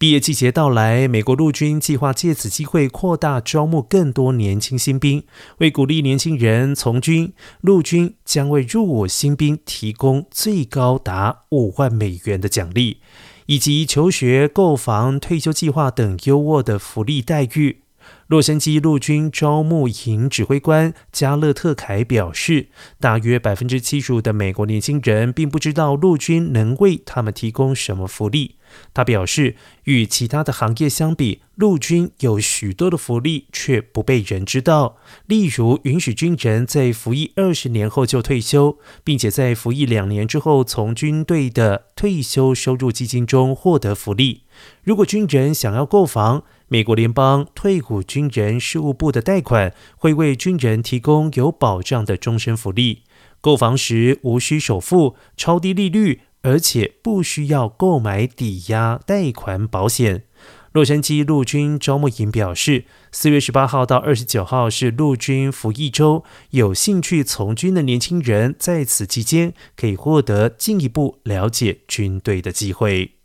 毕业季节到来，美国陆军计划借此机会扩大招募更多年轻新兵。为鼓励年轻人从军，陆军将为入伍新兵提供最高达五万美元的奖励，以及求学、购房、退休计划等优渥的福利待遇。洛杉矶陆军招募营指挥官加勒特凯表示，大约百分之七十五的美国年轻人并不知道陆军能为他们提供什么福利。他表示，与其他的行业相比，陆军有许多的福利却不被人知道，例如允许军人在服役二十年后就退休，并且在服役两年之后从军队的退休收入基金中获得福利。如果军人想要购房，美国联邦退伍军军人事务部的贷款会为军人提供有保障的终身福利。购房时无需首付、超低利率，而且不需要购买抵押贷款保险。洛杉矶陆军招募营表示，四月十八号到二十九号是陆军服役周，有兴趣从军的年轻人在此期间可以获得进一步了解军队的机会。